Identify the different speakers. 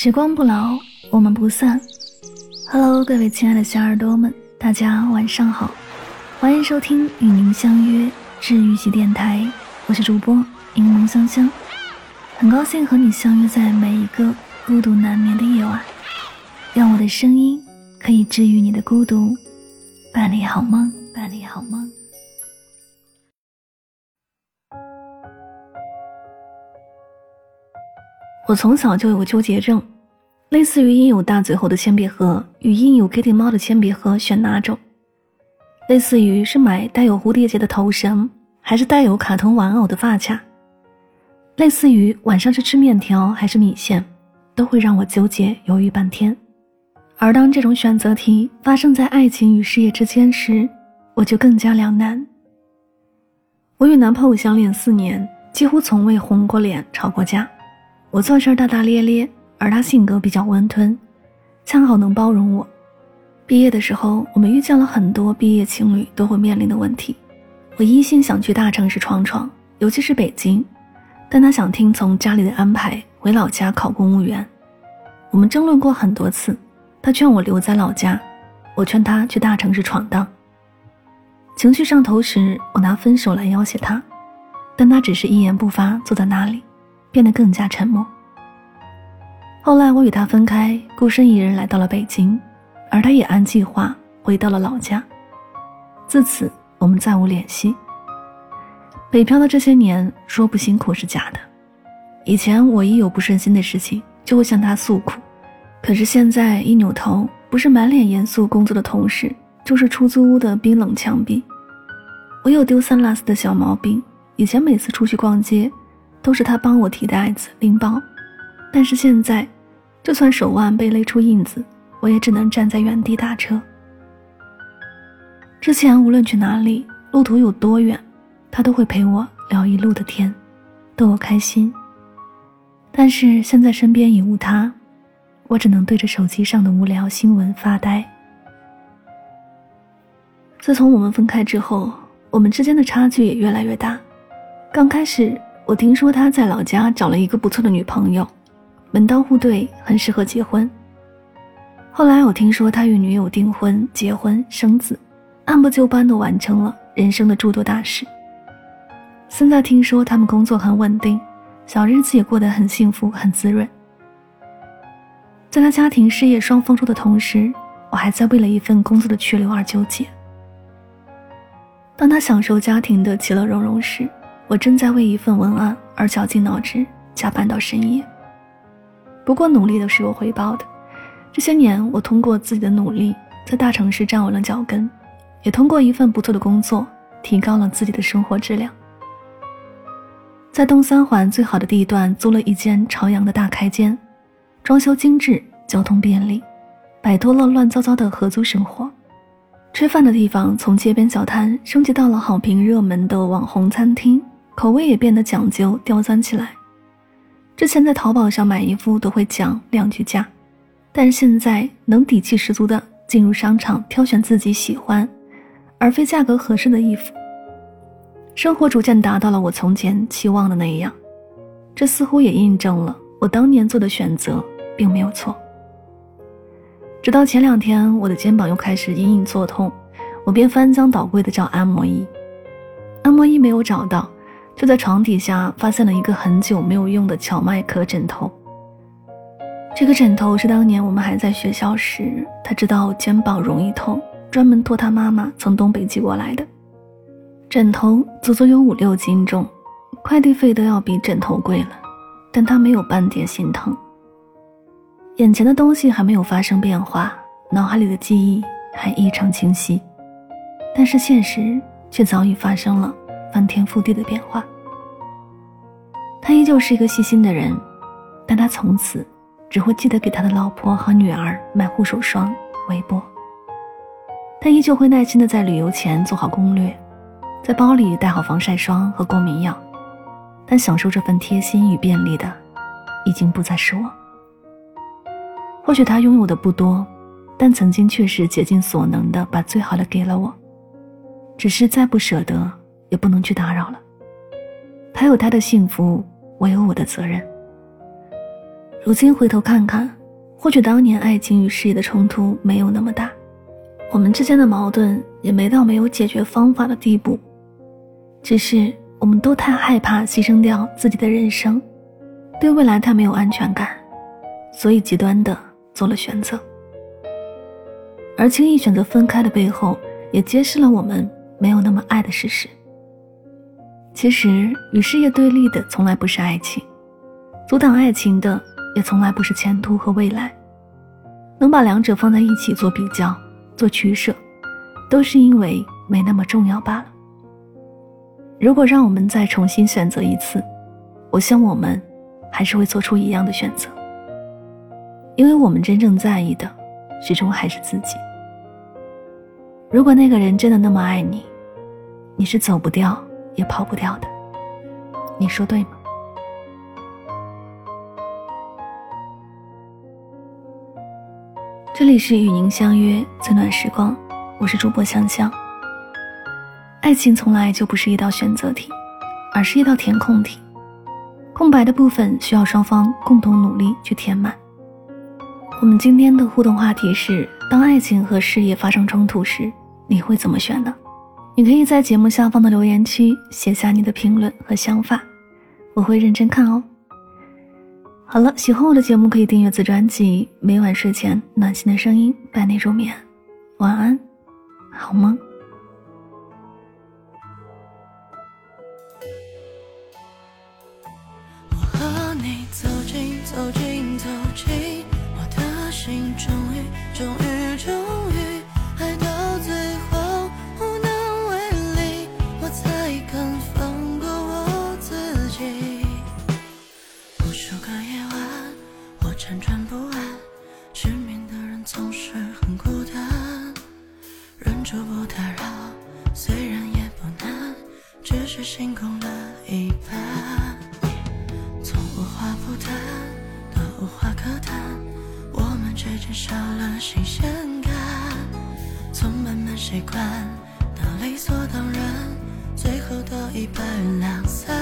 Speaker 1: 时光不老，我们不散。Hello，各位亲爱的小耳朵们，大家晚上好，欢迎收听与您相约治愈系电台，我是主播柠檬香香，很高兴和你相约在每一个孤独难眠的夜晚，让我的声音可以治愈你的孤独，伴你好梦，伴你好梦。我从小就有个纠结症，类似于印有大嘴猴的铅笔盒与印有 Kitty 猫的铅笔盒选哪种？类似于是买带有蝴蝶结的头绳，还是带有卡通玩偶的发卡？类似于晚上是吃面条还是米线，都会让我纠结犹豫半天。而当这种选择题发生在爱情与事业之间时，我就更加两难。我与男朋友相恋四年，几乎从未红过脸、吵过架。我做事大大咧咧，而他性格比较温吞，恰好能包容我。毕业的时候，我们遇见了很多毕业情侣都会面临的问题。我一心想去大城市闯闯，尤其是北京，但他想听从家里的安排，回老家考公务员。我们争论过很多次，他劝我留在老家，我劝他去大城市闯荡。情绪上头时，我拿分手来要挟他，但他只是一言不发，坐在那里。变得更加沉默。后来我与他分开，孤身一人来到了北京，而他也按计划回到了老家。自此，我们再无联系。北漂的这些年，说不辛苦是假的。以前我一有不顺心的事情，就会向他诉苦，可是现在一扭头，不是满脸严肃工作的同事，就是出租屋的冰冷墙壁。我有丢三落四的小毛病，以前每次出去逛街。都是他帮我提袋子、拎包，但是现在，就算手腕被勒出印子，我也只能站在原地打车。之前无论去哪里，路途有多远，他都会陪我聊一路的天，逗我开心。但是现在身边已无他，我只能对着手机上的无聊新闻发呆。自从我们分开之后，我们之间的差距也越来越大。刚开始。我听说他在老家找了一个不错的女朋友，门当户对，很适合结婚。后来我听说他与女友订婚、结婚、生子，按部就班地完成了人生的诸多大事。现在听说他们工作很稳定，小日子也过得很幸福、很滋润。在他家庭事业双丰收的同时，我还在为了一份工作的去留而纠结。当他享受家庭的其乐融融时，我正在为一份文案而绞尽脑汁，加班到深夜。不过努力都是有回报的。这些年，我通过自己的努力，在大城市站稳了脚跟，也通过一份不错的工作，提高了自己的生活质量。在东三环最好的地段租了一间朝阳的大开间，装修精致，交通便利，摆脱了乱糟糟的合租生活。吃饭的地方从街边小摊升级到了好评热门的网红餐厅。口味也变得讲究刁钻起来。之前在淘宝上买衣服都会讲两句价，但现在能底气十足的进入商场挑选自己喜欢，而非价格合适的衣服。生活逐渐达到了我从前期望的那样，这似乎也印证了我当年做的选择并没有错。直到前两天，我的肩膀又开始隐隐作痛，我便翻箱倒柜的找按摩仪，按摩仪没有找到。就在床底下发现了一个很久没有用的荞麦壳枕头。这个枕头是当年我们还在学校时，他知道肩膀容易痛，专门托他妈妈从东北寄过来的。枕头足足有五六斤重，快递费都要比枕头贵了，但他没有半点心疼。眼前的东西还没有发生变化，脑海里的记忆还异常清晰，但是现实却早已发生了。翻天覆地的变化。他依旧是一个细心的人，但他从此只会记得给他的老婆和女儿买护手霜、围脖。他依旧会耐心的在旅游前做好攻略，在包里带好防晒霜和过敏药。但享受这份贴心与便利的，已经不再是我。或许他拥有的不多，但曾经却是竭尽所能的把最好的给了我。只是再不舍得。也不能去打扰了。他有他的幸福，我有我的责任。如今回头看看，或许当年爱情与事业的冲突没有那么大，我们之间的矛盾也没到没有解决方法的地步，只是我们都太害怕牺牲掉自己的人生，对未来太没有安全感，所以极端的做了选择。而轻易选择分开的背后，也揭示了我们没有那么爱的事实。其实，与事业对立的从来不是爱情，阻挡爱情的也从来不是前途和未来。能把两者放在一起做比较、做取舍，都是因为没那么重要罢了。如果让我们再重新选择一次，我想我们还是会做出一样的选择，因为我们真正在意的，始终还是自己。如果那个人真的那么爱你，你是走不掉。也跑不掉的，你说对吗？这里是与您相约最暖时光，我是主播香香。爱情从来就不是一道选择题，而是一道填空题，空白的部分需要双方共同努力去填满。我们今天的互动话题是：当爱情和事业发生冲突时，你会怎么选呢？你可以在节目下方的留言区写下你的评论和想法，我会认真看哦。好了，喜欢我的节目可以订阅此专辑，每晚睡前暖心的声音伴你入眠，晚安，好梦。
Speaker 2: 星空了一半，从无话不谈到无话可谈，我们之间少了新鲜感。从慢慢习惯到理所当然，最后都一拍两散。